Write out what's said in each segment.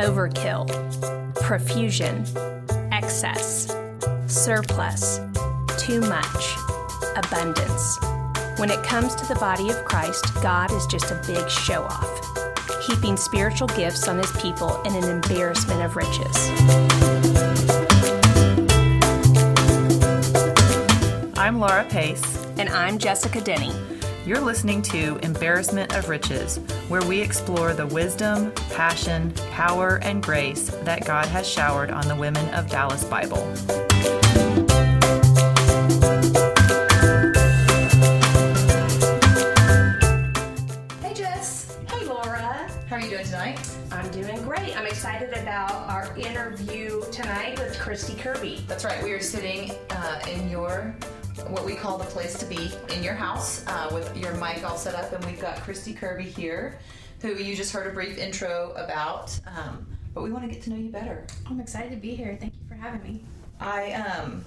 overkill, profusion, excess, surplus, too much, abundance. When it comes to the body of Christ, God is just a big show off, heaping spiritual gifts on his people in an embarrassment of riches. I'm Laura Pace. And I'm Jessica Denny. You're listening to Embarrassment of Riches, where we explore the wisdom, passion, power, and grace that God has showered on the women of Dallas Bible. Hey Jess, Hey, Laura. how are you doing tonight? I'm doing great. I'm excited about our interview tonight with Christy Kirby. That's right, we are sitting uh, in your what we call the place to be in your house uh, with your mic all set up, and we've got Christy Kirby here, who you just heard a brief intro about. Um, but we want to get to know you better. I'm excited to be here. Thank you for having me. I um,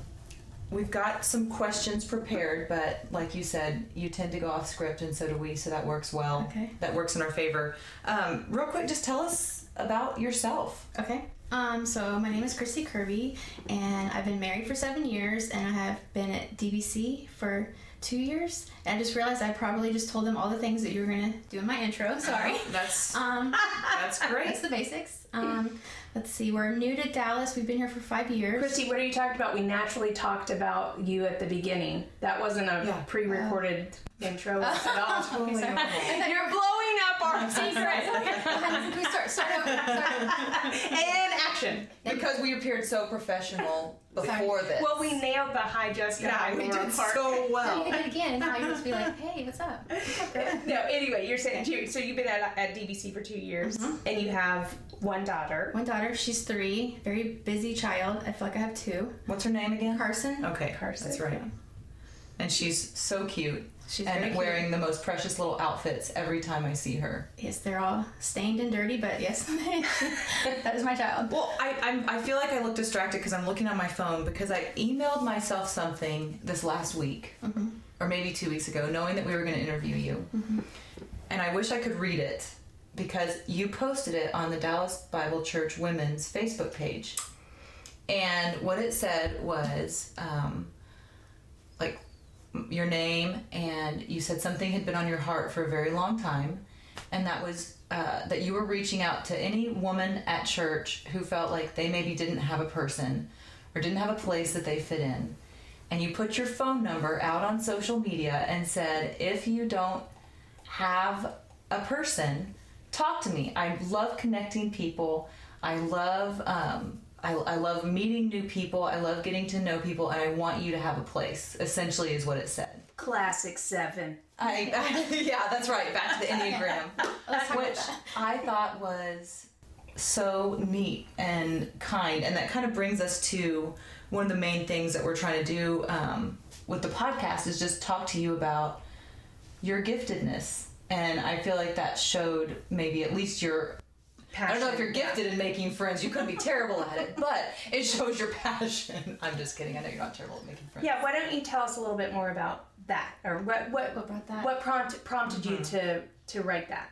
we've got some questions prepared, but like you said, you tend to go off script, and so do we. So that works well. Okay. That works in our favor. Um, real quick, just tell us about yourself. Okay. Um, so my name is Christy Kirby, and I've been married for seven years, and I have been at DBC for two years. And I just realized I probably just told them all the things that you were gonna do in my intro. Sorry. That's Um, that's great. that's the basics. Um, let's see. We're new to Dallas. We've been here for five years. Christy, what are you talking about? We naturally talked about you at the beginning. That wasn't a Yeah. pre-recorded intro at all. Okay, sorry. You're blowing up our secret. Can we start? Start over. Start over. and action. Because we appeared so professional before this. Well, we nailed the hi Jessica. yeah, hi we Laura did part. so No, you well. can it again, and now you just be like, "Hey, what's up?" No, anyway, you're saying two, so you've been at, at DBC for two years, mm-hmm. and you have one daughter. One daughter, she's three, very busy child. I feel like I have two. What's her name again? Carson. Okay, Carson. That's right. And she's so cute. She's and cute. wearing the most precious little outfits every time I see her. Yes, they're all stained and dirty, but yes, that is my child. Well, I I'm, I feel like I look distracted because I'm looking on my phone because I emailed myself something this last week or maybe two weeks ago, knowing that we were going to interview you, and I wish I could read it because you posted it on the Dallas Bible Church Women's Facebook page, and what it said was um, like your name, and you said something had been on your heart for a very long time, and that was uh, that you were reaching out to any woman at church who felt like they maybe didn't have a person or didn't have a place that they fit in. And you put your phone number out on social media and said, if you don't have a person, talk to me. I love connecting people. I love um, I, I love meeting new people. I love getting to know people, and I want you to have a place. Essentially, is what it said. Classic seven. I, yeah, that's right. Back to the Enneagram, Let's talk about which. I thought was so neat and kind, and that kind of brings us to one of the main things that we're trying to do um, with the podcast is just talk to you about your giftedness, and I feel like that showed maybe at least your. I don't know if you're gifted in making friends. You could be terrible at it, but it shows your passion. I'm just kidding. I know you're not terrible at making friends. Yeah, why don't you tell us a little bit more about that, or what what What brought that? what prompted prompted you to to write that?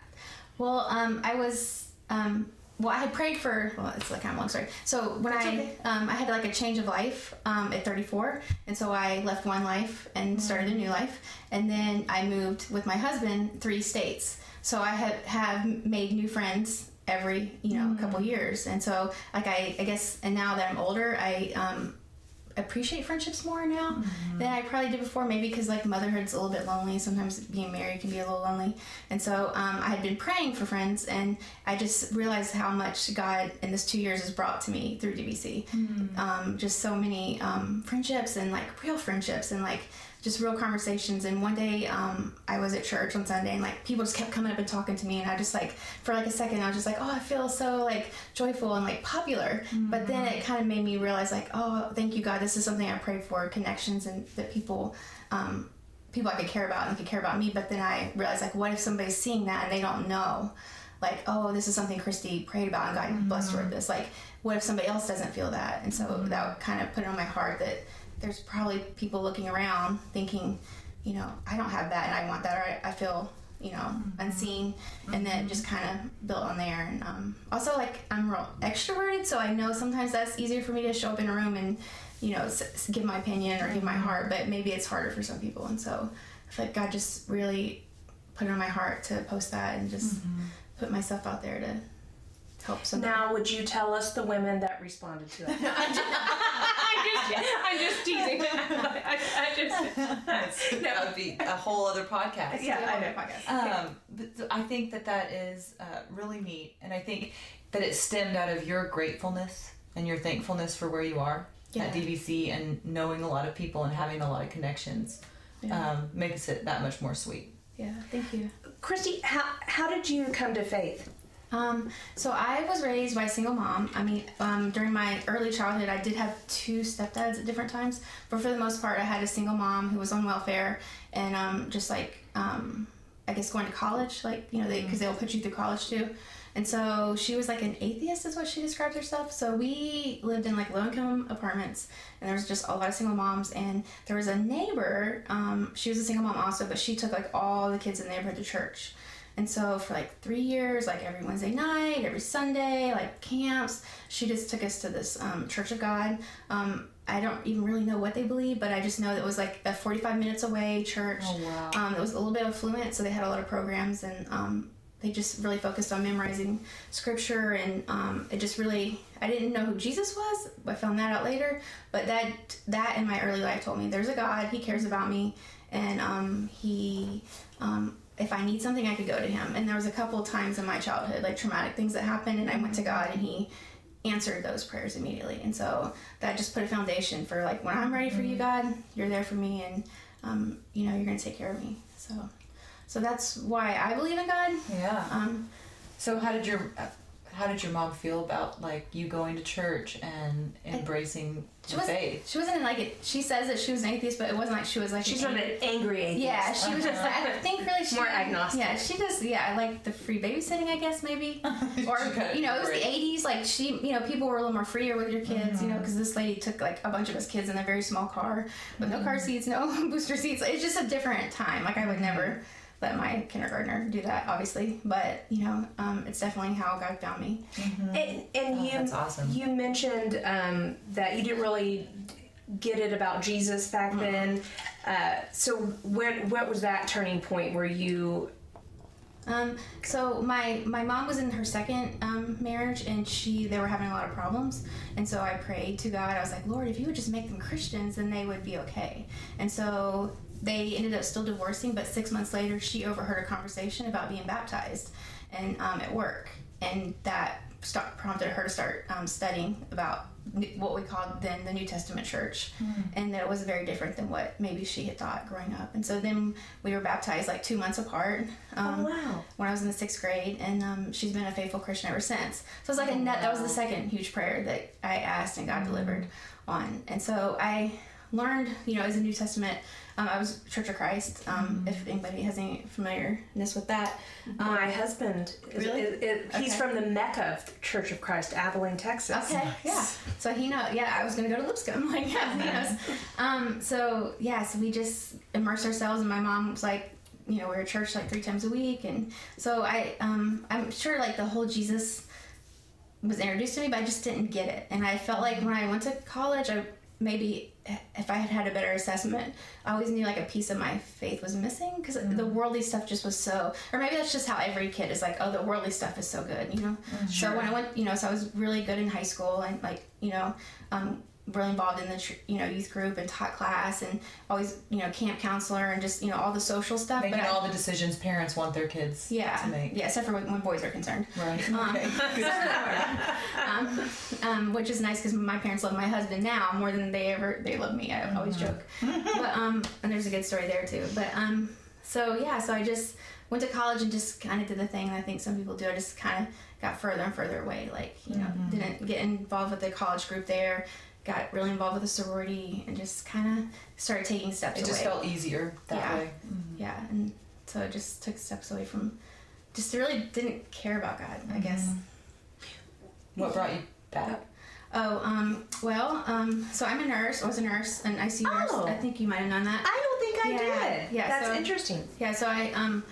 Well, um, I was, um, well, I had prayed for. Well, it's like kind of a long story. So when I, okay. um, I had like a change of life um, at 34, and so I left one life and started a new life, and then I moved with my husband three states. So I have have made new friends every you know couple years, and so like I, I guess, and now that I'm older, I um, appreciate friendships more now than I probably did before. Maybe because like motherhood's a little bit lonely. Sometimes being married can be a little lonely. And so um, I had been praying for friends, and I just realized how much God in this two years has brought to me through DBC. Um, just so many um, friendships and like real friendships and like just real conversations. And one day um, I was at church on Sunday, and like people just kept coming up and talking to me, and I just like for like a second I was just like, oh, I feel so like joyful and like popular. But then it kind of made me realize like, oh, thank you God, this is something I prayed for, connections and that people. Um, people I could care about and could care about me, but then I realized like, what if somebody's seeing that and they don't know? Like, oh, this is something Christy prayed about and God blessed her with this. Like, what if somebody else doesn't feel that? And so that kind of put it on my heart that there's probably people looking around thinking, you know, I don't have that and I want that, or I, I feel you know, mm-hmm. unseen, and then just mm-hmm. kind of built on there. And um, also, like, I'm real extroverted, so I know sometimes that's easier for me to show up in a room and, you know, s- s- give my opinion or give my mm-hmm. heart, but maybe it's harder for some people. And so I feel like God just really put it on my heart to post that and just put myself out there to help somebody. Now, would you tell us the women that responded to it? I'm just, I'm just, I'm just teasing. I, I just, that would be a whole other podcast. Yeah, I know. Podcast. Um, but th- I think that that is uh, really neat, and I think that it stemmed out of your gratefulness and your thankfulness for where you are Yeah. at DBC and knowing a lot of people and having a lot of connections Yeah. um, makes it that much more sweet. yeah, thank you. Christy, how how did you come to faith? Um, so I was raised by a single mom. I mean, um, during my early childhood, I did have two stepdads at different times, but for the most part, I had a single mom who was on welfare and um, just like um, I guess going to college, like you know, because they, will put you through college too. And so she was like an atheist, is what she described herself. So we lived in like low income apartments, and there was just a lot of single moms. And there was a neighbor. Um, she was a single mom also, but she took like all the kids in the neighborhood to church. And so for like three years, like every Wednesday night, every Sunday, like camps, she just took us to this um, Church of God. Um, I don't even really know what they believe, but I just know that it was like a 45 minutes away church. Oh, wow. Um, it was a little bit affluent, so they had a lot of programs, and um, they just really focused on memorizing scripture. And um, it just really, I didn't know who Jesus was. I found that out later. But that that in my early life told me there's a God. He cares about me, and um, he. Um, if I need something, I could go to him. And there was a couple times in my childhood, like traumatic things that happened, and I went to God, and He answered those prayers immediately. And so that just put a foundation for like when I'm ready for you, God, you're there for me, and um, you know you're gonna take care of me. So, so that's why I believe in God. Yeah. Um, So how did your how did your mom feel about like you going to church and embracing she the was faith? she wasn't like it. She says that she was an atheist, but it wasn't like she was like She's an not an angry atheist. Yeah, she was just. I think really she More agnostic. Yeah, she just Yeah, I like the free babysitting, I guess maybe, or you know, it was the '80s. Like she, you know, people were a little more freer with your kids, you know, mm-hmm. because this lady took like a bunch of us kids in a very small car with no car mm-hmm. seats, no booster seats. It's just a different time. Like I would never mm-hmm. Let my kindergartner do that, obviously, but you know, um, it's definitely how God found me. And, and Oh, you that's awesome. you mentioned um, that you didn't really get it about Jesus back then. Uh, so when what was that turning point where you Um, so my my mom was in her second um, marriage, and she they were having a lot of problems, and so I prayed to God. I was like, Lord, if you would just make them Christians, then they would be okay. And so they ended up still divorcing, but six months later, she overheard a conversation about being baptized, and um, at work, and that start, prompted her to start um, studying about what we called then the New Testament church, and that it was very different than what maybe she had thought growing up. And so then we were baptized like two months apart. Um, wow. when I was in the sixth grade, and um, she's been a faithful Christian ever since. So it's like a net, that was the second huge prayer that I asked and God delivered on. And so I learned, you know, as a New Testament, um, I was Church of Christ. Um, If anybody has any familiarness with that, um, My husband, is, Really? is- is- he's Okay. from the Mecca of Church of Christ, Abilene, Texas. Okay, yeah. So he know, yeah, I was gonna go to Lipscomb, like yeah, he knows. Um, so yeah, so we just immersed ourselves, and my mom was like, you know, we were at church like three times a week, and so I, um, I'm sure like the whole Jesus was introduced to me, but I just didn't get it, and I felt like when I went to college, I maybe if I had had a better assessment, I always knew like a piece of my faith was missing because the worldly stuff just was so, or maybe that's just how every kid is like, oh, the worldly stuff is so good, you know. So when I went, you know, so I was really good in high school and like, you know, um, really involved in the you know youth group and taught class and always you know camp counselor and just you know all the social stuff. Making but I- all the decisions parents want their kids yeah, to make. yeah, except for when, when boys are concerned. Right. Um, Okay. um, um, which is nice because my parents love my husband now more than they ever they love me. I always Mm-hmm. joke, but um, and there's a good story there too. But um, so yeah, so I just went to college and just kind of did the thing that I think some people do. I just kind of got further and further away. Like you know, Mm-hmm. didn't get involved with the college group there. Got really involved with the sorority and just kind of started taking steps It away. just felt easier that Yeah. way. yeah, and so I just took steps away from. Just really didn't care about God, I guess. Mm-hmm. What brought you back? Oh, um, well, um, so I'm a nurse. I was a nurse, an ICU Oh. nurse. I think you might have known that. I don't think I Yeah, did. yeah, That's so- interesting. Yeah, so I um,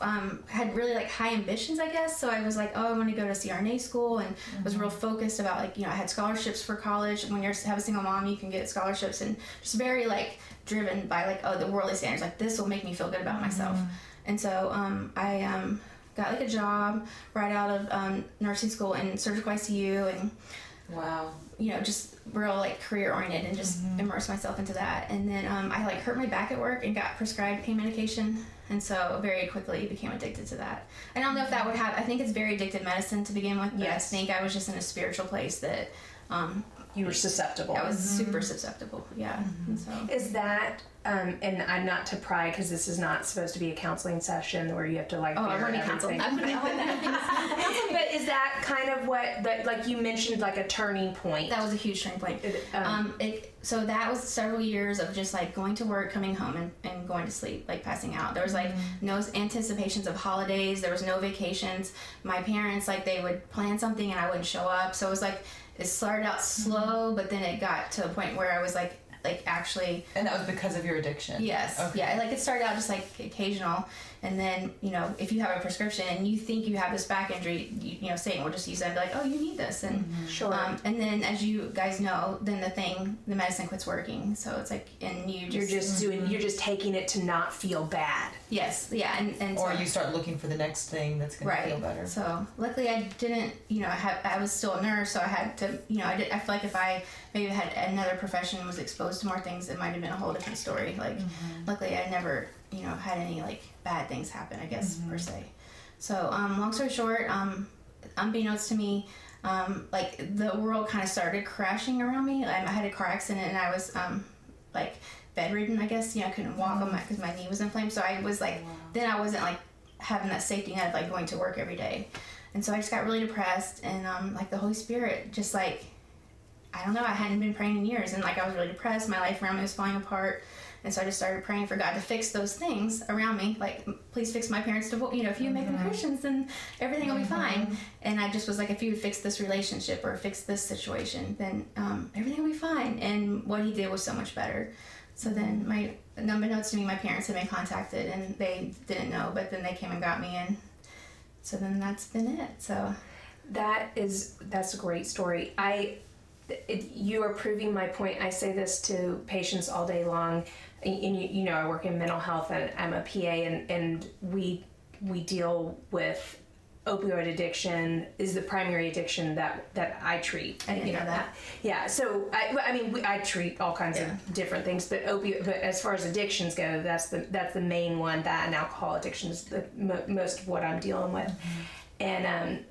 um, had really like high ambitions, I guess. So I was like, oh, I want to go to CRNA school, and was real focused about like you know I had scholarships for college. When you have a single mom, you can get scholarships, and just very like driven by like oh the worldly standards. Like this will make me feel good about myself. And so um, I um, got like a job right out of um, nursing school in surgical ICU and Wow. you know just real like career oriented and just immerse myself into that and then um, i like hurt my back at work and got prescribed pain medication and so very quickly became addicted to that i don't know if that would have i think it's very addictive medicine to begin with but Yes. i think i was just in a spiritual place that um, You were susceptible. i was super susceptible yeah and so Is that, um, and I'm not to pry because this is not supposed to be a counseling session where you have to like. oh i bear want to be everything. counseled i'm gonna be that. but is that kind of what, that, like you mentioned, like a turning point? that was a huge turning point It, um, um, it, so that was several years of just like going to work, coming home, and, and going to sleep, like passing out. There was like no anticipations of holidays. There was no vacations. My parents like they would plan something and I wouldn't show up. So it was like it started out slow, mm-hmm. but then it got to a point where I was like like actually And that was because of your addiction. Yes. Okay. Yeah. Like it started out just like occasional, and then you know if you have a prescription and you think you have this back injury, you, you know Satan will just use that and be like, oh, you need this, and mm-hmm. Sure. Um, and then as you guys know, then the thing, the medicine quits working, so it's like, and you just you're just doing, mm-hmm. you're just taking it to not feel bad. yes, yeah, and and Or so- you start looking for the next thing that's going right. to feel better. So luckily, I didn't. You know, I have. I was still a nurse, so I had to. You know, I did. I feel like if I maybe had another profession, was exposed to more things, it might have been a whole different story. Like, mm-hmm. luckily, I never. You know, had any like bad things happen. I guess per se. So, um, long story short, um, unbeknownst to me, um, like the world kind of started crashing around me. I, I had a car accident, and I was um, like bedridden. I guess you know, I couldn't walk on my because my knee was inflamed. So I was like, then I wasn't like having that safety net of like going to work every day. And so I just got really depressed and um, like the Holy Spirit just like I don't know, I hadn't been praying in years and like I was really depressed, my life around me was falling apart. And so I just started praying for God to fix those things around me. Like, please fix my parents' divorce. You know, if you make them Christians, then everything will be fine. And I just was like, if you would fix this relationship or fix this situation, then um, everything will be fine. And what he did was so much better. So then, my unbeknownst to me, my parents had been contacted and they didn't know, but then they came and got me and So then that's been it. So That is that's a great story. I it, you are proving my point. I say this to patients all day long. And, you, you know, I work in mental health and I'm a PA, and and we we deal with opioid addiction is the primary addiction that that I treat. I you know that. Yeah, so I, I mean, we, I treat all kinds Yeah. of different things, but opioid. But as far as addictions go, that's the that's the main one. That and alcohol addiction is the mo- most of what I'm dealing with, and um,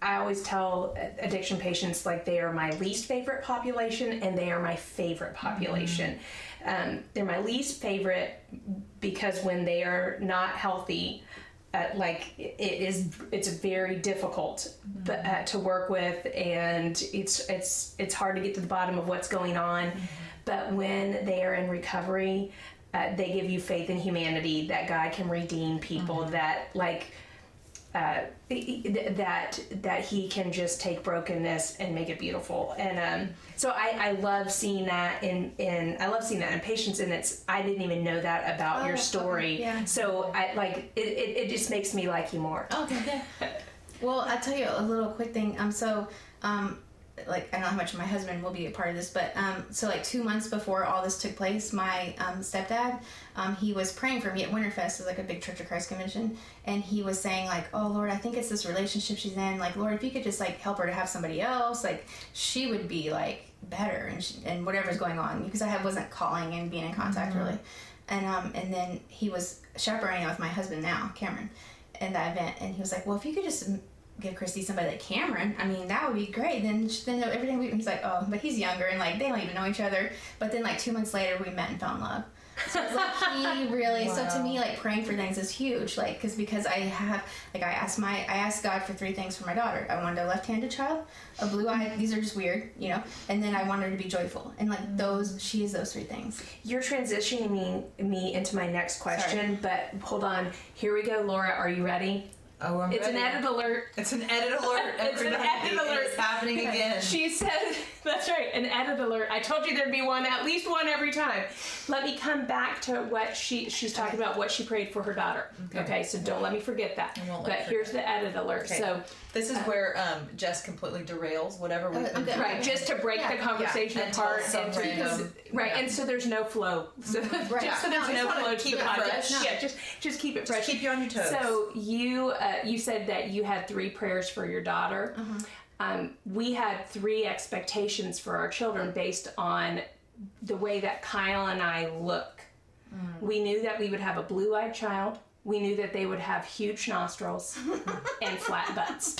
I always tell addiction patients like they are my least favorite population and they are my favorite population. Um, they're my least favorite because when they are not healthy, uh, like it is, it's very difficult but, uh, to work with, and it's it's it's hard to get to the bottom of what's going on. But when they are in recovery, uh, they give you faith in humanity that God can redeem people. That like uh, that that he can just take brokenness and make it beautiful and um, so I, I love seeing that in in I love seeing that in patients and it's I didn't even know that about Oh, your okay, story yeah. so I like it, it, it just makes me like you more Okay. well, I'll tell you a little quick thing. Um, so, um, like I don't know how much my husband will be a part of this, but um, so like two months before all this took place, my um, stepdad, um, he was praying for me at Winterfest, it's like a big Church of Christ convention, and he was saying like, "Oh Lord, I think it's this relationship she's in. Like, Lord, if you could just like help her to have somebody else, like she would be like better and she, and whatever's going on because I wasn't calling and being in contact really." And um, and then he was chaperoning with my husband now, Cameron, in that event, and he was like, "Well, if you could just give Christy somebody like Cameron, I mean, that would be great. Then then everything." We, he's like, "Oh, but he's younger and like they don't even know each other." But then like two months later, we met and fell in love. So it's like he really. So to me, like praying for things is huge. Like because because I have like I asked my I asked God for three things for my daughter. I wanted a left-handed child, a blue eye. Mm-hmm. These are just weird, you know. And then I wanted her to be joyful. And like mm-hmm. those, she is those three things. you're transitioning me me into my next question but hold on here we go Laura are you ready Oh, I'm it's an edit alert It's an edit alert. It's an edit alert. It's happening again. She said, That's right. An edit alert. I told you there'd be one, at least one every time. Let me come back to what she she's talking about. What she prayed for her daughter. Okay. so don't let me forget that. won't But let you here's the edit alert. Okay. So This is where um, Jess completely derails whatever we. Uh, okay. right, just to break Yeah. the conversation Yeah, and tell apart some and to- random- right, yeah. and so there's no flow. So just so there's No, no just flow to keep the it podcast. No. Yeah, just just keep it fresh. keep you on your toes. So you uh, you said that you had three prayers for your daughter. Uh-huh. Um, we had three expectations for our children based on the way that Kyle and I look. Mm. We knew that we would have a blue-eyed child. We knew that they would have huge nostrils and flat butts.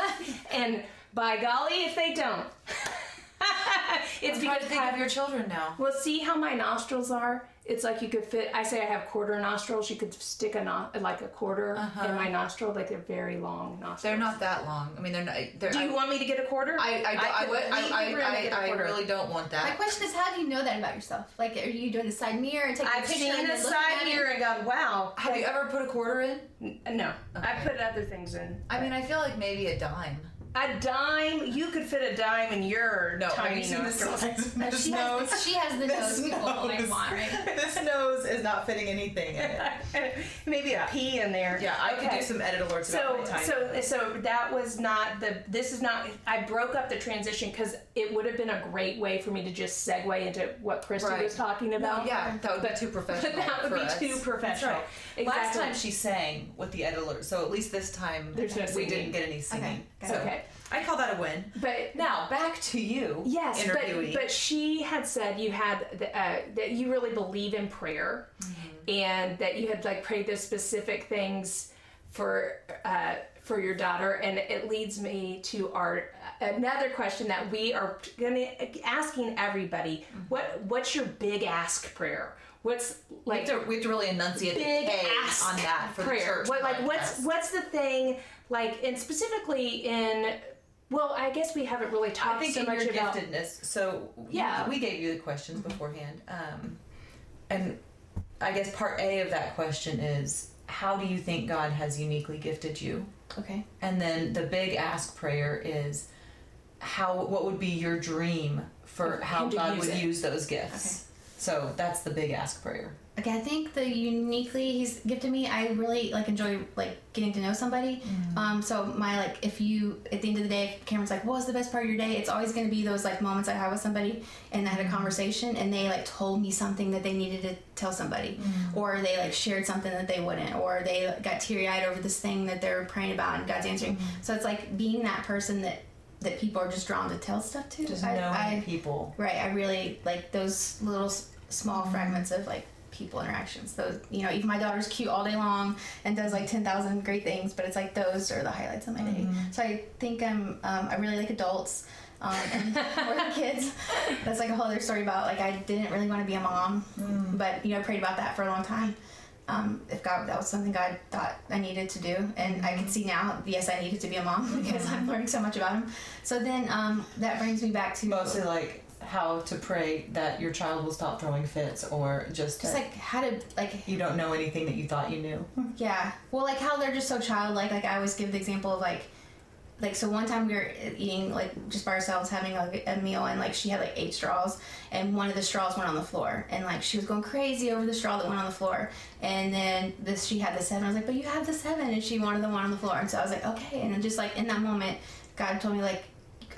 and by golly, if they don't, it's I'm because to think Kyle- of your children now. well, see how my nostrils are? It's like you could fit. I say I have quarter nostrils. You could stick a no, like a quarter in my nostril. Like they're very long nostrils. Uh-huh. They're not that long. I mean, they're not. They're, Do you I, want me to get a quarter? I, I, I, could would- I, I, room I, get a I quarter. really don't want that. My question is, how do you know that about yourself? Like, are you doing the side mirror and taking a I've picture seen and a side at mirror and gone, wow. Have you ever put a quarter in? No, I put other things in. I mean, I feel like maybe a dime. A dime. You could fit a dime in your No, tiny you seen this nostrils. size? This she, nose. has she has the nose This people like nose. want, right? this nose is not fitting anything in it. Maybe a pea in there. Yeah, I could do some edit alerts So, about my tiny. so, so that was not the. This is not. I broke up the transition because it would have been a great way for me to just segue into what Christy Right. was talking about. yeah, that would But- be too professional. But that would for be us. too professional. That's right. Last time she sang with the edit alert, so at least this time There's no we singing. didn't get any singing. Okay, So Okay. I call that a win. But Now back to you, Yes, but, but she had said you had the, uh, that you really believe in prayer, Mm-hmm. and that you had like prayed the specific things for uh, for your daughter, and it leads me to our another question that we are gonna asking everybody. Mm-hmm. What what's your big ask prayer? What's we, like have to, we have to really enunciate big ask on that for prayer. the church. What like what's what's the thing like, and specifically in. Well, I guess we haven't really I talked think so in much your about giftedness. So Yeah. We gave you the questions beforehand, um, and I guess part A of that question is how do you think God has uniquely gifted you? Okay. And then the big ask prayer is how what would be your dream for how God use would it. use those gifts. Okay. So that's the big ask prayer. Okay, I think the uniquely he's gifted me. I really like enjoy like getting to know somebody. Mm-hmm. Um, so my like if you at the end of the day, if Cameron's like, "What was the best part of your day?" It's always going to be those like moments I have with somebody and I had a Mm-hmm. conversation and they like told me something that they needed to tell somebody, Mm-hmm. or they like shared something that they wouldn't, or they got teary eyed over this thing that they're praying about and God's answering. Mm-hmm. So it's like being that person that that people are just drawn to tell stuff to. Just I- knowing I- people. Right. I really like those little s- small fragments of like people interactions. Those, you know, even my daughter's cute all day long and does like 10,000 great things, but it's like those are the highlights of my day. So I think I'm, um, I really like adults. Um, and more than kids. That's like a whole other story about like I didn't really want to be a mom, but you know I prayed about that for a long time. Um, if God that was something God thought I needed to do, and I can see now, yes, I needed to be a mom because I'm learning so much about Him. So then um, that brings me back to Mostly like how to pray that your child will stop throwing fits or just, just like how to like you don't know anything that you thought you knew. Yeah. Well, like how they're just so childlike. Like I always give the example of like, like so one time we were eating like just by ourselves having like a meal and like she had like eight straws and one of the straws went on the floor and like she was going crazy over the straw that went on the floor and then this she had the seven. I was like, but you have the seven and she wanted the one on the floor and so I was like, okay. And then just like in that moment, God told me like.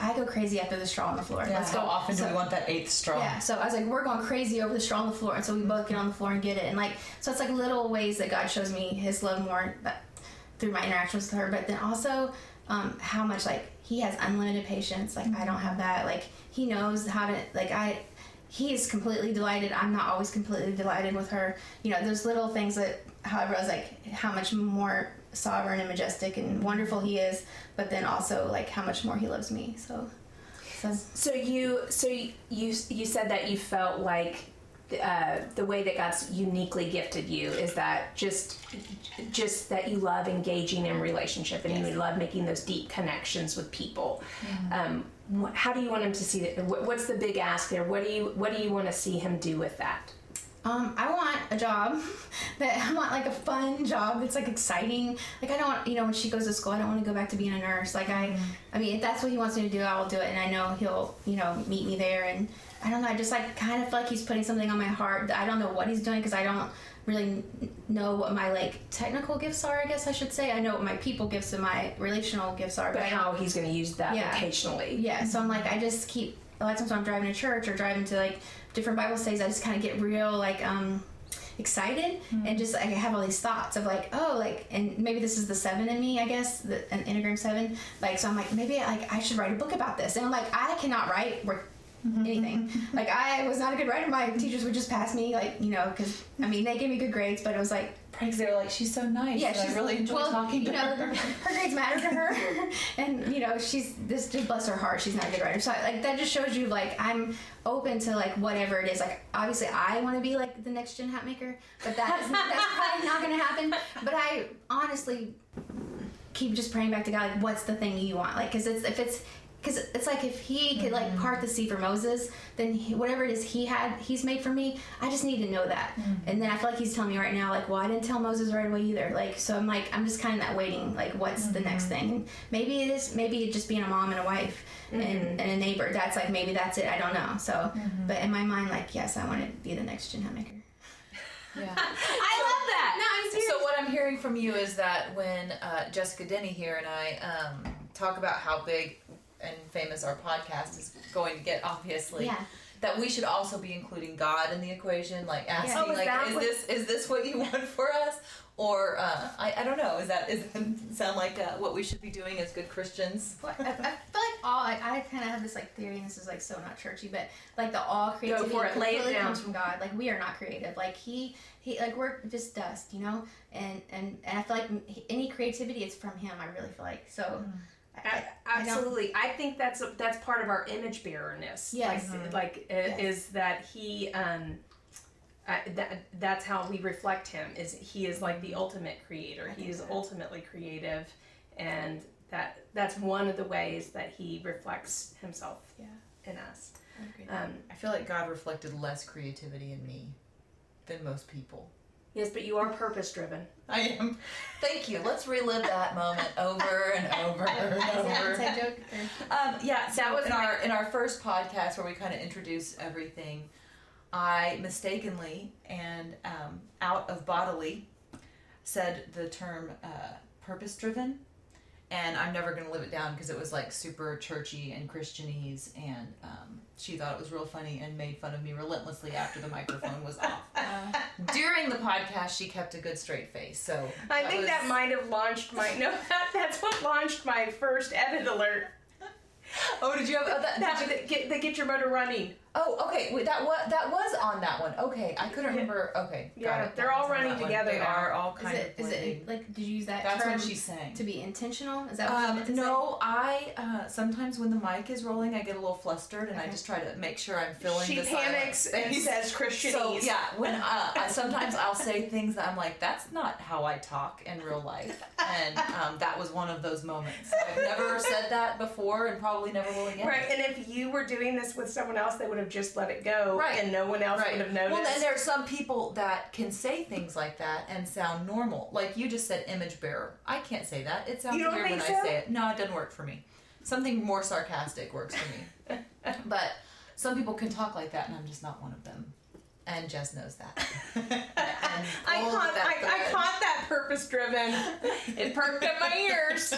I go crazy after the straw on the floor. Let's go. How often do we want that eighth straw? yeah, so I was like, we're going crazy over the straw on the floor, and so we both get on the floor and get it, and like, so it's like little ways that God shows me His love more that, through my interactions with her, but then also um, how much like He has unlimited patience. Like I don't have that. Like He knows how to like I. He is completely delighted. I'm not always completely delighted with her. You know, those little things that, however, I was like, how much more sovereign and majestic and wonderful he is, but then also like how much more he loves me. So, so So you, so you, you said that you felt like uh, the way that God's uniquely gifted you is that just just that you love engaging in relationship and you love making those deep connections with people. Um, wh- how do you want him to see that? wh- What's the big ask there? What do you what do you want to see him do with that? Um, I want a job that I want like a fun job that's like exciting. Like I don't want, you know, when she goes to school, I don't want to go back to being a nurse. Like I, I mean, if that's what he wants me to do, I will do it, and I know he'll, you know, meet me there. And I don't know, I just like kind of feel like he's putting something on my heart. I don't know what he's doing because I don't really know what my like technical gifts are. I guess I should say I know what my people gifts and my relational gifts are, but don't- how he's going to use that Yeah. vocationally. yeah, so I'm like, I just keep a lot of times when I'm driving to church or driving to like different Bible studies, I just kind of get real like um excited and just like I have all these thoughts of like, oh, like, and maybe this is the seven in me, I guess, the, an Enneagram seven. Like, so I'm like, maybe like I should write a book about this, and I'm like, I cannot write Mm-hmm. anything. like, I was not a good writer. My teachers would just pass me, like, you know, because I mean, they gave me good grades, but it was like Because they were like, she's so nice. yeah, and she's I really enjoy well, talking to you know, her. her grades matter to her, and you know, she's this just bless her heart, she's not a good writer. So like that just shows you like I'm open to like whatever it is. Like obviously I want to be like the next Jen Hatmaker, but that is not, that's probably not going to happen. But I honestly keep just praying back to God, like what's the thing you want? Like, because it's if it's because it's like if he could like mm-hmm. part the sea for Moses, then he, whatever it is he had, he's made for me. I just need to know that. Mm-hmm. And then I feel like he's telling me right now, like, well, I didn't tell Moses right away either. Like, so I'm like, I'm just kind of that waiting, like, what's the next mm-hmm. thing? And maybe it is, maybe it just being a mom and a wife and, and a neighbor. That's like maybe that's it. I don't know. So, but in my mind, like, yes, I want to be the next gen maker. Yeah. I love that. No, I'm serious. So what I'm hearing from you is that when uh, Jessica Denny here and I um, talk about how big and famous our podcast is going to get, obviously, Yeah. that we should also be including God in the equation, like asking, Oh, is like, that is what- this is this what you want for us? Or uh, I, I don't know. Is that is that sound like uh, what we should be doing as good Christians? Well, I, I feel like all like, I kind of have this like theory, and this is like so not churchy, but like the all creativity for it. Lay it down. comes from God. Like we are not creative. Like he he like we're just dust, you know. And and, and I feel like any creativity is from him. I really feel like so. I, I, I Absolutely, I, think that's that's part of our image bearerness. Yes. like, like uh, Yes. is that he um, uh, that that's how we reflect him. Is he is like the ultimate creator. He is so. ultimately creative, and that that's one of the ways that he reflects himself Yeah. in us. I. Um, I feel like God reflected less creativity in me than most people. yes, but you are purpose driven. I am. Thank you. Let's relive that moment over and over and Is that over. inside joke? Um, yeah, so That was in my- our in our first podcast where we kind of introduce everything, I mistakenly and um, out of bodily said the term uh, purpose driven, and I'm never gonna live it down because it was like super churchy and Christianese, and um, she thought it was real funny and made fun of me relentlessly after the microphone was off. During the podcast, she kept a good straight face. So I think was- that might have launched my no. That, that's what launched my first edit alert. Oh, did you have oh, that? That, did you- that get, that get your motor running. Oh, okay. Wait, that was that was on that one. Okay, I couldn't Yeah. remember. Okay, got Yeah, it. they're That all running together They are all Is kind it of is blending. it like did you use that That's term what she's saying. to be intentional? Is that what you Um, meant to no, I uh, sometimes when the mic is rolling, I get a little flustered, and I just try to make sure I'm filling. She the panics and space. says Christianese. So yeah, when uh, I, sometimes I'll say things that I'm like, that's not how I talk in real life, and um, that was one of those moments. I've never said that before, and probably never will again. Right, and if you were doing this with someone else, they would have just let it go, Right. and no one else would have noticed. Well, then there are some people that can say things like that and sound normal. Like you just said, image bearer. I can't say that. It sounds weird when think I say it. No, it doesn't work for me. Something more sarcastic works for me. but some people can talk like that, and I'm just not one of them. And Jess knows that. I caught, that I, I caught that purpose driven. it perked up my ears.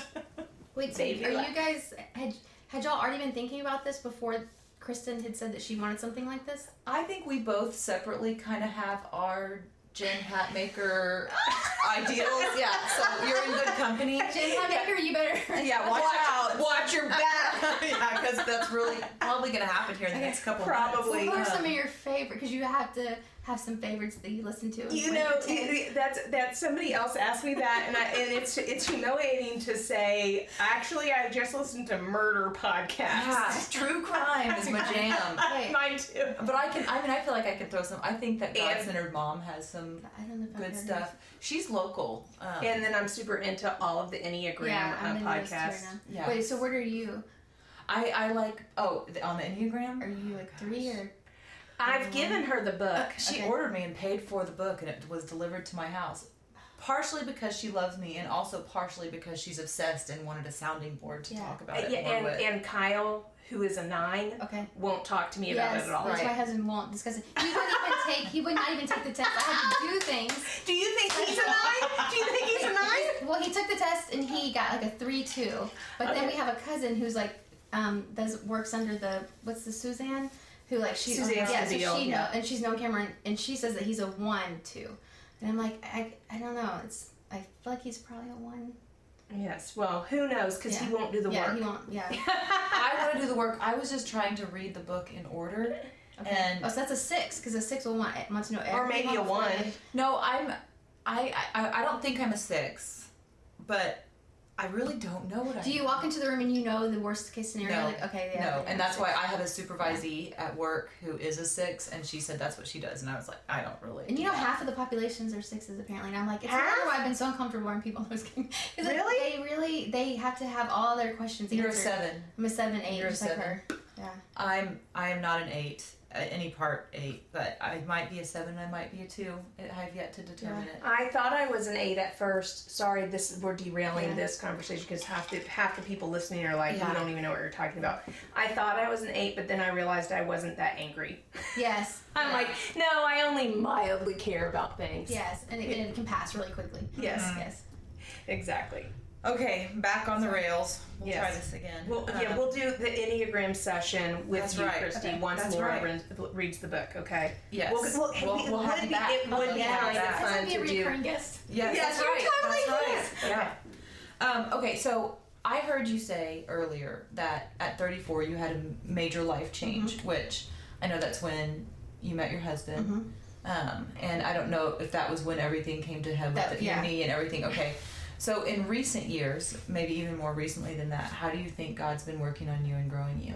Wait, so Baby are laugh. you guys had had y'all already been thinking about this before Kristen had said that she wanted something like this? I think we both separately kind of have our Jen Hatmaker ideals. Yeah, so you're in good company. Jen Hatmaker, you better. Yeah, watch, out. Watch your back. yeah, because that's really probably going to happen here in the next couple Probably. months. What are some of your favorite? Because you have to have some favorites that you listen to. You know, pretend. it- it- that's that's somebody else asked me that, and I, and it's it's humiliating to say. Actually, I just listened to murder podcasts. Yeah, true crime is my jam. Right. Mine too. But I can, I mean, I feel like I could throw some. I think that God Centered Mom has some I don't know good heard stuff. She's local. Um, And then I'm super into all of the Enneagram of- Yeah, uh, into those too right podcasts. Yeah. Wait, so what are you? I, I like, oh, on the Enneagram? Are you like three or? I've given her the book. She Okay. ordered me and paid for the book, and it was delivered to my house. Partially because she loves me, and also partially because she's obsessed and wanted a sounding board to Yeah. talk about it yeah, and, with. and Kyle, who is a nine, Okay. won't talk to me about it at all. which Right. my husband won't discuss it. He wouldn't even take. He would not even take the test. I had to do things. Do you think he's a nine? Do you think he's a nine? Well, he took the test and he got like a three two. But then we have a cousin who's like um does works under the what's the Suzanne who like she Suzanne yeah so Stabile, she yeah. know and she's known Cameron and she says that he's a one too, And I'm like I I don't know. It's I feel like he's probably a one. Yes. Well, who knows? Because he won't do the yeah, work. Yeah, he won't. Yeah. I want to do the work. I was just trying to read the book in order, Okay. and oh, so that's a six because a six will want want to know Or maybe a one. they- no, I'm. I, I I don't think I'm a six, but I really don't know what I. Do you walk into the room and you know the worst case scenario? No. Like okay, yeah. No, yeah, and that's six. why I have a supervisee at work who is a six, and she said that's what she does, and I was like, I don't really. And you know, that. half of the populations are sixes apparently. And I'm like, it's Half? why I've been so uncomfortable around people. Was kidding. 'Cause, like, Really? They really, they have to have all their questions You're a seven. I'm a seven, eight, You're a just like seven. her. Yeah. I'm I am not an eight, uh, any part eight, but I might be a seven. I might be a two. I have yet to determine it. I thought I was an eight at first. Sorry, this we're derailing Yeah. this conversation because half the half the people listening are like, Yeah. "You don't even know what you're talking about." I thought I was an eight, but then I realized I wasn't that angry. Yes. I'm Yeah. like, no, I only mildly care about things. Yes, and it, and it can pass really quickly. Yes. Yes. Exactly. Okay, back on the rails. We'll try this again. Well, Um, yeah, we'll do the Enneagram session with That's you, right. Christy, Okay. once That's Laura right. reads, reads the book. Okay. Yes. Well, well, We'll- it we'll would have be, that. it would be yeah, kind of That's fun gonna be a to do. recurring guest. Yes, Yes, that's you're right. totally that's right. Yeah. Um, okay, so I heard you say earlier that at 34 you had a major life change, Mm-hmm. which I know that's when you met your husband. Mm-hmm. Um, and I don't know if that was when everything came to head with That- the, yeah. your and everything. Okay. So in recent years, maybe even more recently than that, how do you think God's been working on you and growing you?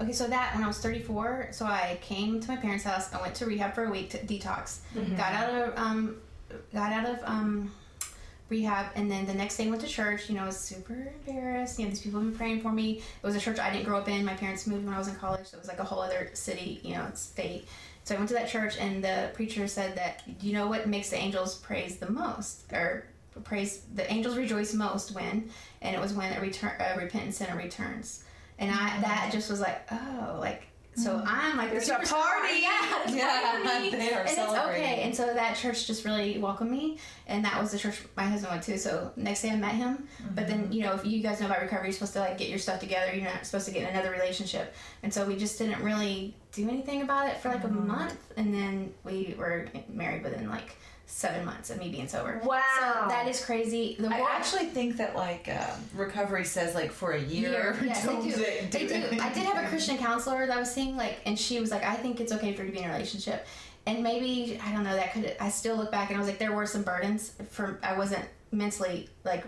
Okay, so that when I was 34, so I came to my parents' house. I went to rehab for a week to detox. Got out of um, got out of um, rehab, and then the next day went to church. You know, I was super embarrassed. You know, these people have been praying for me. It was a church I didn't grow up in. My parents moved when I was in college, so it was like a whole other city. You know, it's state. So I went to that church, and the preacher said that you know what makes the angels praise the most, or praise the angels rejoice most when, and it was when a return, a repentant sinner returns. And I that just was like, oh, like so mm-hmm. I'm like There's the a superstar. party. Yeah, there's Yeah, party they are and it's celebrating. okay. And so that church just really welcomed me, and that was the church my husband went to. So next day I met him, but then mm-hmm. you know if you guys know about recovery, you're supposed to like get your stuff together. You're not supposed to get in another relationship, and so we just didn't really do anything about it for like a mm-hmm. month, and then we were married within like seven months of me being sober. Wow. So that is crazy. The I world- actually think that like um, recovery says like for a year. year. Yes, they don't do. do- They do. anything. I did have a Christian counselor that I was seeing, like, and she was like, "I think it's okay for you to be in a relationship." And maybe I don't know. That could. I still look back and I was like, there were some burdens for. I wasn't mentally like,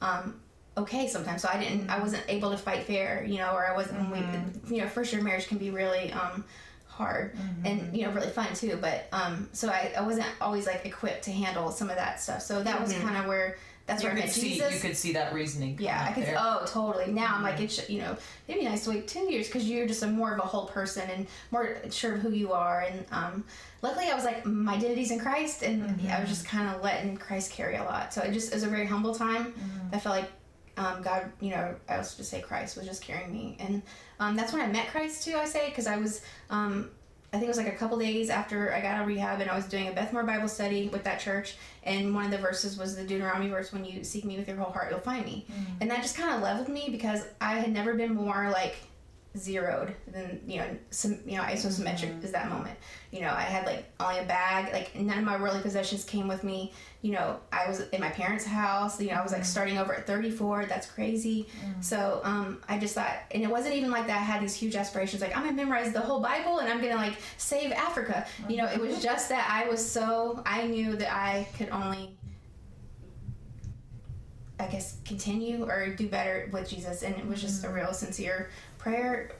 um, okay sometimes. So I didn't. I wasn't able to fight fair, you know, or I wasn't. We, you know, first year marriage can be really um hard and you know really fun too but um so I, I wasn't always like equipped to handle some of that stuff so that was kind of where that's You where I met see Jesus you could see that reasoning. yeah, I could. there. Oh, totally. Now I'm like, it's you know, it'd be nice to wait two years because you're just a more of a whole person and more sure of who you are. And um, luckily, I was like, my identity's in Christ, and I was just kind of letting Christ carry a lot. So it just it was a very humble time. I felt like um, God, you know, I was just say Christ was just carrying me, and um, that's when I met Christ too. I say because I was. Um, I think it was like a couple days after I got out of rehab, and I was doing a Beth Moore Bible study with that church. And one of the verses was the Deuteronomy verse: "When you seek me with your whole heart, you'll find me." And that just kind of leveled me because I had never been more like zeroed than you know some you know isosymmetric mm-hmm. is that moment. You know i had like only a bag like none of my worldly possessions came with me. You know i was in my parents house you know i was like mm-hmm. starting over at 34 that's crazy. Mm-hmm. So um i just thought and it wasn't even like that i had these huge aspirations like i'm gonna memorize the whole bible and i'm gonna like save africa. You know it was just that i was so i knew that i could only I guess continue or do better with Jesus, and it was just a real sincere prayer.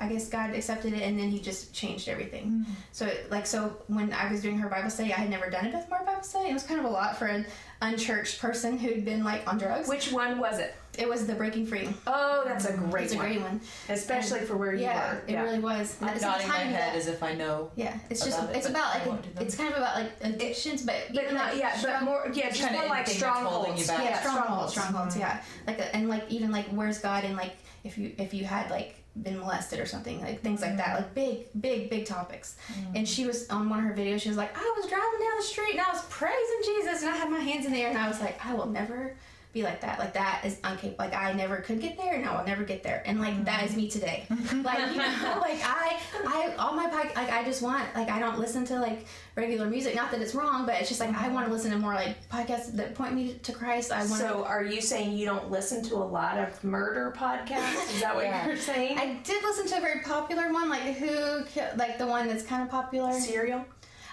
I guess God accepted it, and then He just changed everything. Mm-hmm. So, like, so when I was doing her Bible study, I had never done a Beth Moore Bible Bible study. It was kind of a lot for an unchurched person who'd been like on drugs. Which one was it? It was the Breaking Free. Oh, that's a great one. It's a one. great one. Especially for where you yeah, were. it really was. And at I'm the nodding my head that- as if I know. Yeah, it's just about it, it's about like won't do them. it's kind of about like addictions, but But even not like yeah, but more yeah, just more like anything that's holding you strongholds. back. yeah, strongholds, strongholds. strongholds, mm-hmm. yeah. Like and like even like where's God and like if you if you had like been molested or something like things like that mm-hmm. like big big big topics. Mm-hmm. And she was on one of her videos. She was like, I was driving down the street and I was praising Jesus and I had my hands in the air and I was like, I will never be like that. Like that is uncapable. Like I never could get there and I will never get there. And like that is me today. Mm-hmm. like you know, like I I all my pod, like I just want like I don't listen to like regular music. Not that it's wrong, but it's just like I want to listen to more like podcasts that point me to Christ. I want. So are you saying you don't listen to a lot of murder podcasts? Is that what Yeah. you're saying? I did listen to a very popular one, like who, like the one that's kind of popular. Serial?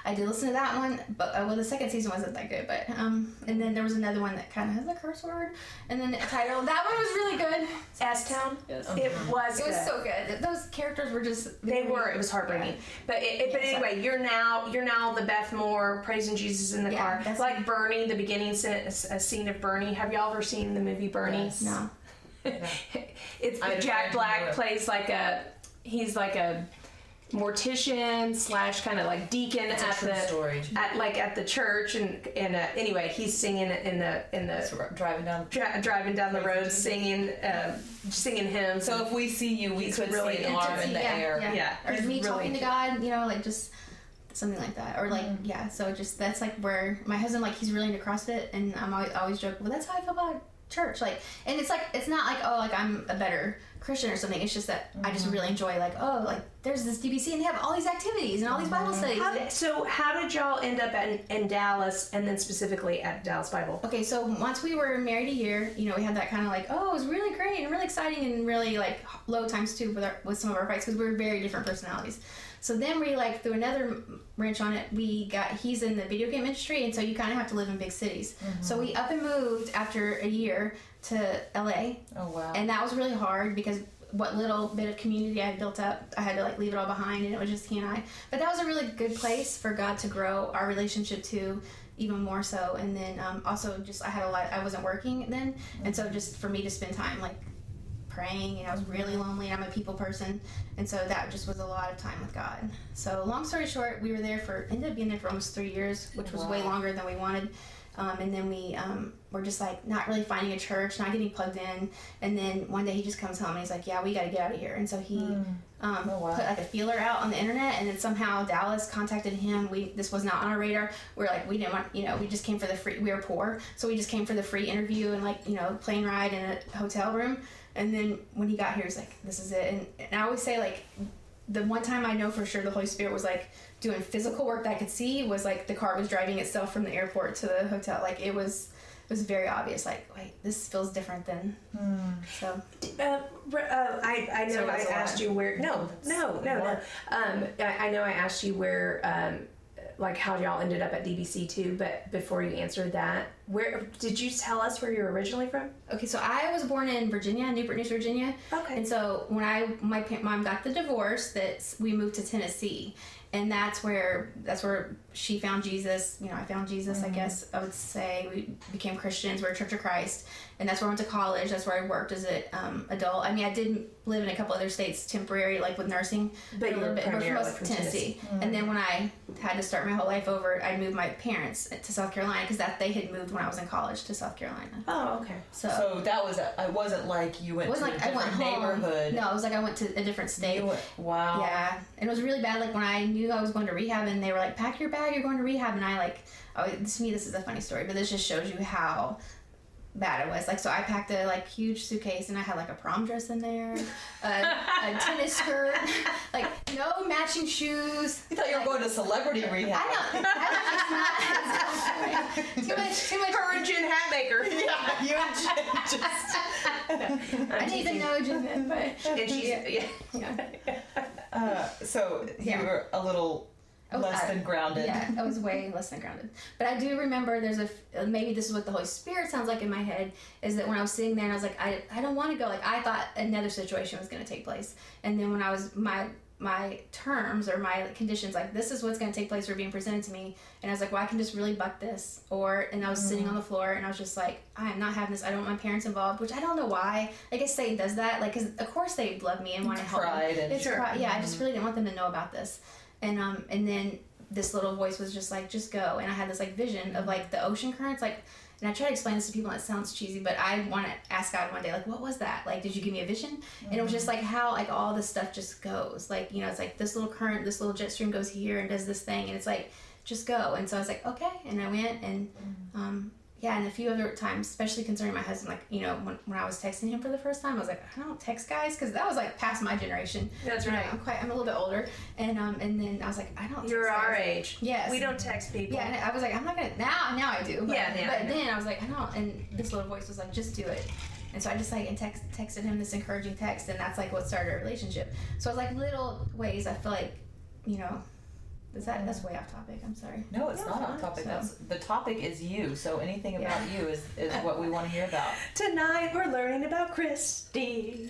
I did listen to that one, but uh, well, the second season wasn't that good. But um, and then there was another one that kind of has a curse word, and then the title that one was really good. S Town? Yes. It was It was good. so good. Those characters were just They were. It was heartbreaking. But it, it- but Yeah, anyway, you're now you're now the Beth Moore praising Jesus in the Yeah, car, that's like me. Bernie. The beginning scene, a scene of Bernie. Have y'all ever seen the movie Bernie? Yes. No. it's I Jack Black plays like a he's like a mortician slash kind of like deacon It's a at true the story. at like at the church and and uh, anyway he's singing in the in the So driving down. dri- driving down the road singing um, singing hymns. So if we see you, we could really see an into arm in the yeah, air. Yeah. Yeah, Or he's me really talking to God, you know, like just something like that. Or like Mm-hmm. yeah. So just that's like where my husband like he's really into CrossFit, and I'm always always joke, well, that's how I feel about church. Like, and it's like it's not like oh like I'm a better Christian or something. It's just that I just mm-hmm. really enjoy like oh like there's this DBC and they have all these activities and all these Bible mm-hmm. studies. How did, so how did y'all end up in, in Dallas and then specifically at Dallas Bible? Okay, so once we were married a year, you know, we had that kind of like, oh, it was really great and really exciting and really like low times too with our, with some of our fights because we were very different personalities. So then we like threw another wrench on it. We got he's in the video game industry, and so you kind of have to live in big cities. Mm-hmm. So we up and moved after a year to LA, Oh wow. and that was really hard because what little bit of community I had built up, I had to like leave it all behind, and it was just he and I. But that was a really good place for God to grow our relationship to even more so. And then um, also just I had a lot. I wasn't working then, and so just for me to spend time like praying, and I was really lonely. and I'm a people person, and so that just was a lot of time with God. So long story short, we were there for ended up being there for almost three years, which was way longer than we wanted. Um, and then we um, were just like not really finding a church, not getting plugged in. And then one day he just comes home and he's like, "Yeah, we got to get out of here." And so he um, Oh, wow. put like a feeler out on the internet, and then somehow Dallas contacted him. We this was not on our radar. We are like, we didn't want, you know, we just came for the free. We were poor, so we just came for the free interview and like you know plane ride in a hotel room. And then when he got here, he's like, "This is it." And, and I always say like, the one time I know for sure the Holy Spirit was like doing physical work that I could see was like the car was driving itself from the airport to the hotel. Like it was it was very obvious. Like wait, this feels different than so. Uh, uh, I, I know So I asked you where. No, no, no, no. Um, I, I know I asked you where, um, like how y'all ended up at DBC too. But before you answered that, where did you tell us where you're originally from? Okay, so I was born in Virginia, Newport News, Virginia. Okay. And so when I my mom got the divorce, that we moved to Tennessee, and that's where that's where she found Jesus. You know, I found Jesus. I guess I would say we became Christians. We're a Church of Christ, and that's where I went to college. That's where I worked as an um, adult. I mean, I did live in a couple other states temporary, like with nursing, But a little bit. but for primarily most from Tennessee. And then when I had to start my whole life over, I moved my parents to South Carolina because that they had moved when I was in college to South Carolina. Oh, okay. So, So that was. A, I wasn't like you went it wasn't to like a I went different home. neighborhood. No, it was like I went to a different state. You went, wow. Yeah, and it was really bad. Like when I knew I was going to rehab, and they were like, "Pack your bag, you're going to rehab," and I like, oh, to me this is a funny story, but this just shows you how bad it was. Like, so I packed a like huge suitcase, and I had like a prom dress in there, a, a tennis skirt, like no matching shoes. You thought you were Like, going to celebrity rehab. I don't. I don't it's not too much. Too much. Her and Jen Hatmaker. yeah, you and Jen just. I didn't even know Jen, but And she's yeah. yeah. Uh, so Yeah. you were a little Oh, less I- than grounded. Yeah, I was way less than grounded. But I do remember there's a maybe this is what the Holy Spirit sounds like in my head is that when I was sitting there and I was like I, I don't want to go like I thought another situation was going to take place. And then when I was my my terms or my conditions like this is what's going to take place or being presented to me. And i was like well i can just really buck this. Or and i was sitting on the mm. floor and i was just like i am not having this. I don't want my parents involved which i don't know why. I guess satan does that like because of course they love me and want to help me. pride and- it's pride yeah i just mm-hmm. really didn't want them to know about this and um and then this little voice was just like just go and i had this like vision of like the ocean currents like and I try to explain this to people, and it sounds cheesy, but I want to ask God one day, like, what was that? Like, did you give me a vision? And it was just like how like all this stuff just goes. Like, you know, it's like this little current, this little jet stream goes here and does this thing, and it's like, just go. And so I was like, okay, and I went, and um, yeah, and a few other times, especially concerning my husband, like you know, when, when I was texting him for the first time, I was like, I don't text guys because that was like past my generation. That's You know, right. I'm quite, I'm a little bit older, and um, and then I was like, I don't. You're our guys. age. Yes. We don't text people. Yeah, and I was like, I'm not gonna now. Now I do. But, Yeah, But know. then I was like, I don't. And this little voice was like, just do it. And so I just like and text texted him this encouraging text, and that's like what started our relationship. So it's like little ways I feel like, you know, is that that's way off topic. I'm sorry. No, it's No, not off topic. So- That's the topic is you. So anything about Yeah. you is, is what we want to hear about. Tonight we're learning about Christy.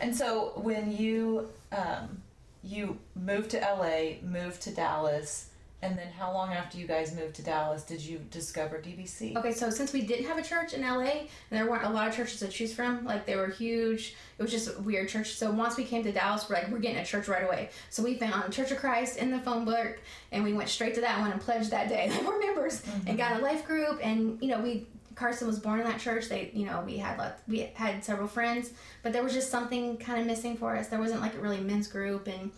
And so when you um, you moved to LA, moved to Dallas, and then how long after you guys moved to Dallas did you discover DBC? Okay, so since we didn't have a church in LA, and there weren't a lot of churches to choose from, like they were huge. It was just a weird church. So once we came to Dallas, we're like, we're getting a church right away. So we found Church of Christ in the phone book, and we went straight to that one and pledged that day. Like we're members, mm-hmm. and got a life group, and you know we. Carson was born in that church. They, you know, we had we had several friends, but there was just something kind of missing for us. There wasn't like a really men's group, and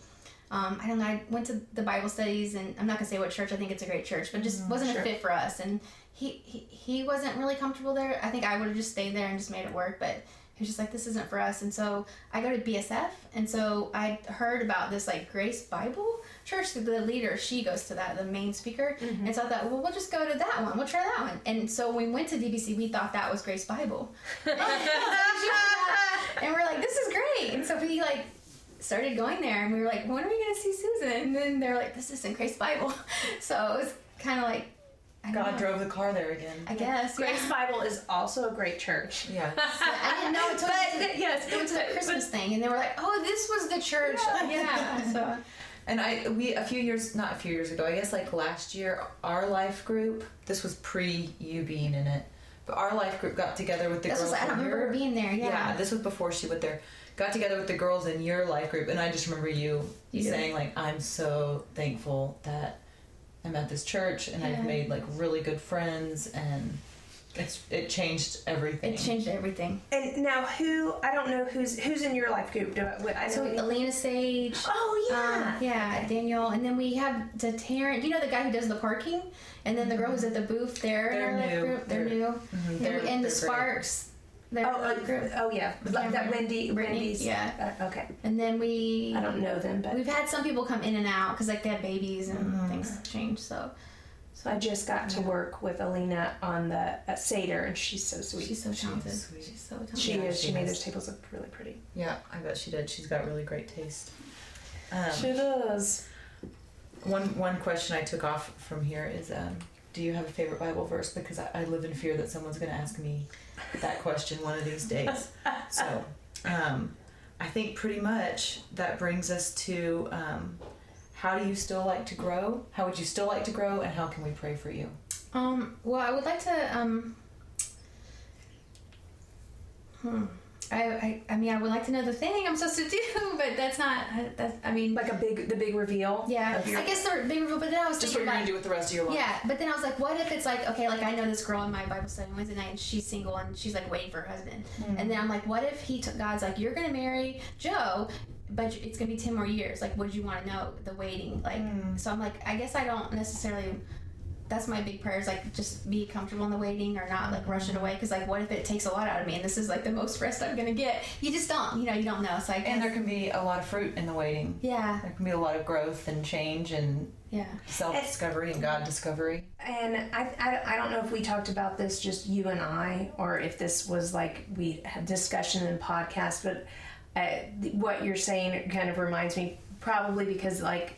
um, I don't know. I went to the Bible studies, and I'm not gonna say what church. I think it's a great church, but just wasn't sure. a fit for us. And he, he he wasn't really comfortable there. I think I would have just stayed there and just made it work, but he was just like, this isn't for us. And so I go to BSF, and so I heard about this like Grace Bible Church. The leader, she goes to that, the main speaker, and so I thought, well, we'll just go to that one. We'll try that one. And so when we went to DBC, we thought that was Grace Bible, and we're like, this is great. And so we like started going there and we were like, when are we going to see Susan? And then they're like, this isn't Grace Bible. So it was kind of like, God know. drove the car there again. I guess. Grace yeah. Bible is also a great church. Yeah. I didn't know until But we went to, yes, we went to the Christmas thing and they were like, oh, this was the church. Yeah. So And I we a few years not a few years ago, I guess like last year, our life group, this was pre you being in it. But our life group got together with the this girls. was, I don't remember her being there. Yeah. Yeah, this was before she went there. Got together with the girls in your life group, and I just remember you, You did. saying like, "I'm so thankful that I'm at this church, and Yeah. I've made like really good friends, and it's it changed everything." It changed everything. And now, who I don't know who's who's in your life group. Do I, I So any- Elena Sage. oh yeah, Um, yeah, Daniel, and then we have the Taryn. You know the guy who does the parking, and then the girl who's at the booth there. They're our life new. Group. They're, They're- new. Mhm, and, they're- and the they're great. Sparks. They're Oh, in group. oh, oh yeah, like that Wendy, Brittany, Wendy's. yeah. Uh, okay, And then we. I don't know them, but We've had some people come in and out because like they have babies and Mm-hmm. things change. So so I just got to work with Alina on the uh, Seder, and she's so sweet. she's so talented. sweet. She's so talented. she Yeah, is. She she made those tables look really pretty. Yeah, I bet she did. She's got really great taste. Um, she does. One one question I took off from here is, um, do you have a favorite Bible verse? Because I, I live in fear that someone's going to ask me that question one of these days. So, um, I think pretty much that brings us to um, how do you still like to grow? How would you still like to grow, and how can we pray for you? Um. Well, I would like to. Um. Hmm. I, I, I mean, I would like to know the thing I'm supposed to do, but that's not. That's. I mean, Like a big, the big reveal. yeah. your- I guess the big reveal. But then I was Just what you're gonna do with the rest of your life. Yeah, but then I was like, what if it's like, okay, like I know this girl in my Bible study Wednesday night, and she's single and she's like waiting for her husband, hmm. and then I'm like, what if he took God's like, you're gonna marry Joe, but it's gonna be ten more years. Like, would you want to know the waiting? Like, hmm. so I'm like, I guess I don't necessarily. That's my big prayer is like just be comfortable in the waiting or not like rush it away because like what if it takes a lot out of me and this is like the most rest I'm gonna get? You just don't, you know, you don't know. So I guess, And there can be a lot of fruit in the waiting. yeah, There can be a lot of growth and change and yeah. self discovery and God discovery. And I, I, I don't know if we talked about this just you and I, or if this was like we had discussion in podcast, but uh, what you're saying kind of reminds me probably because like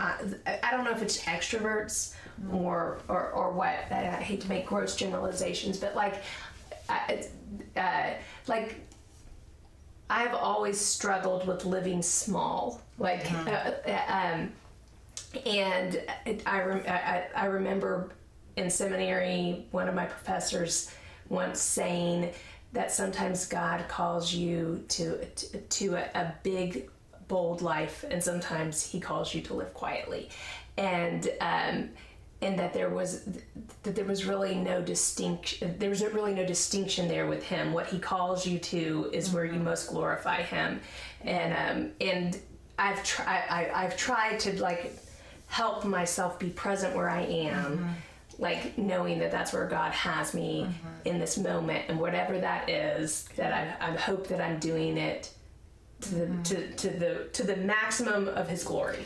I, I don't know if it's extroverts or, or, or what. I hate to make gross generalizations, but like, I- uh, like I've always struggled with living small, like, uh, uh, um, and I, rem- I I remember in seminary one of my professors once saying that sometimes God calls you to to, to a, a big bold life, and sometimes He calls you to live quietly, and. Um, and that there was that there was really no distinction there was really no distinction there with him. What he calls you to is where you mm-hmm. most glorify him. And um and i've tried i've tried to like help myself be present where i am mm-hmm. like knowing that that's where god has me mm-hmm. in this moment. And whatever that is that i, I hope that i'm doing it to the, to, to the to the maximum of his glory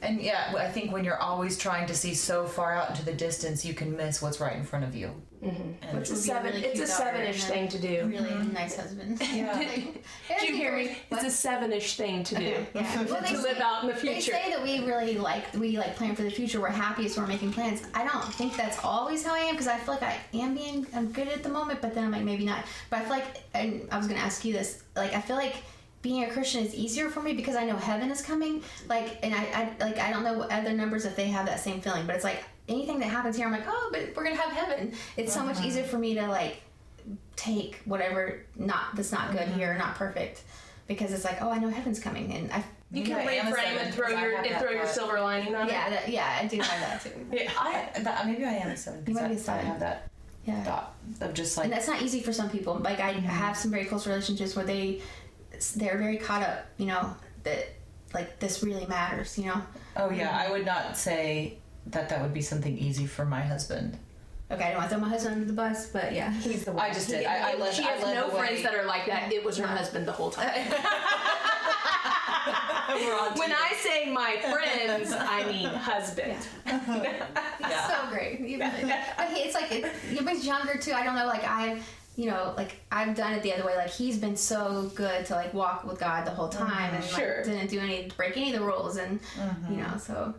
And yeah, I think when you're always trying to see so far out into the distance, you can miss what's right in front of you. Mm-hmm. And it's a Would be a seven really it's a cute seven-ish thing to do Really mm-hmm. nice husband. Yeah. Did you hear me? It's a seven-ish thing to do. Yeah. Well, they to live say- out in the future. They say that we really like we like plan for the future. We're happiest so we're making plans. I don't think that's always how I am because I feel like I am being I'm good at the moment, but then I'm like maybe not. But I feel like and I was gonna ask you this. Like I feel like being a Christian is easier for me because I know heaven is coming. Like and I, I like I don't know what other numbers if they have that same feeling, but it's like anything that happens here, I'm like oh, but we're gonna have heaven. It's so much uh-huh. easier for me to like take whatever not that's not good here, uh-huh. not perfect. Because it's like, oh, I know heaven's coming, and I You Yeah, can Anna reframe seven, and throw your and that throw your thought. silver lining on Yeah, that, yeah, I do have that too. Yeah. I that, uh, maybe I am a seven You might be a because I seven. have that Yeah. thought of just And like that's not easy for some people. Like I mm-hmm. have some very close relationships where they they're very caught up, you know, that like this really matters, you know. oh yeah, I would not say that that would be something easy for my husband. Okay, I don't want to throw my husband under the bus, but yeah. He's the one. I just did. I, I led, she I has led no the friends that are like that. It was her husband the whole time. when I say my friends, I mean husband. Yeah. so great. You really- but he, it's like it, he's younger too. I don't know. Like I've, you know, like I've done it the other way. Like he's been so good to like walk with God the whole time and Sure. like didn't do any break any of the rules and you mm-hmm. know so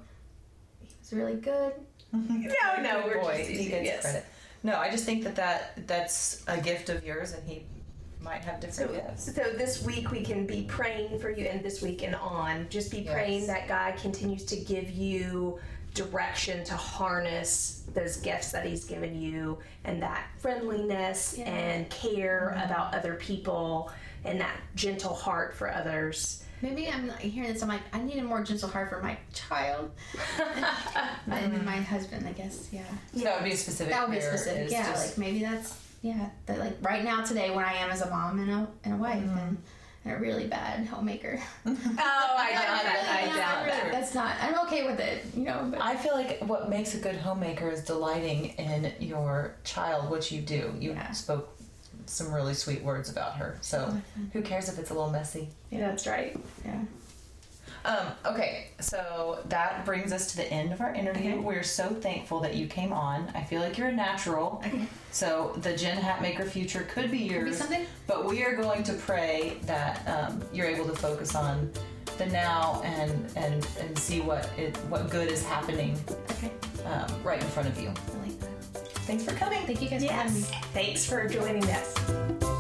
he was really good. Mm-hmm. No, no, we're boy. just he gets yes. credit. No, I just think that, that that's a gift of yours, and he might have different gifts. So this week we can be praying for you, and this week and on, just be praying that God continues to give you direction to harness those gifts that He's given you, and that friendliness and care mm-hmm. about other people, and that gentle heart for others. Maybe I'm hearing this. I'm like, I need a more gentle heart for my child and my husband. I guess, yeah. So that would be a specific. That would be prayer, specific. Yeah, just- like maybe that's yeah. That like right now today, when I am as a mom and a and a wife mm-hmm. and, and a really bad homemaker. Oh, I doubt that. I doubt really, that. That's not. I'm okay with it. You know. But I feel like what makes a good homemaker is delighting in your child, which you do. You Yeah. spoke some really sweet words about her. So mm-hmm. who cares if it's a little messy? Yeah, that's right. yeah. Um, okay, so that brings us to the end of our interview. Okay. We're so thankful that you came on. I feel like you're a natural. Okay. So the Jen Hatmaker future could be yours. Be something. But we are going to pray that um, you're able to focus on the now and and and see what it what good is happening Okay. um, right in front of you. Like that. Thanks for coming. Thank you guys for having me. Thanks for joining us.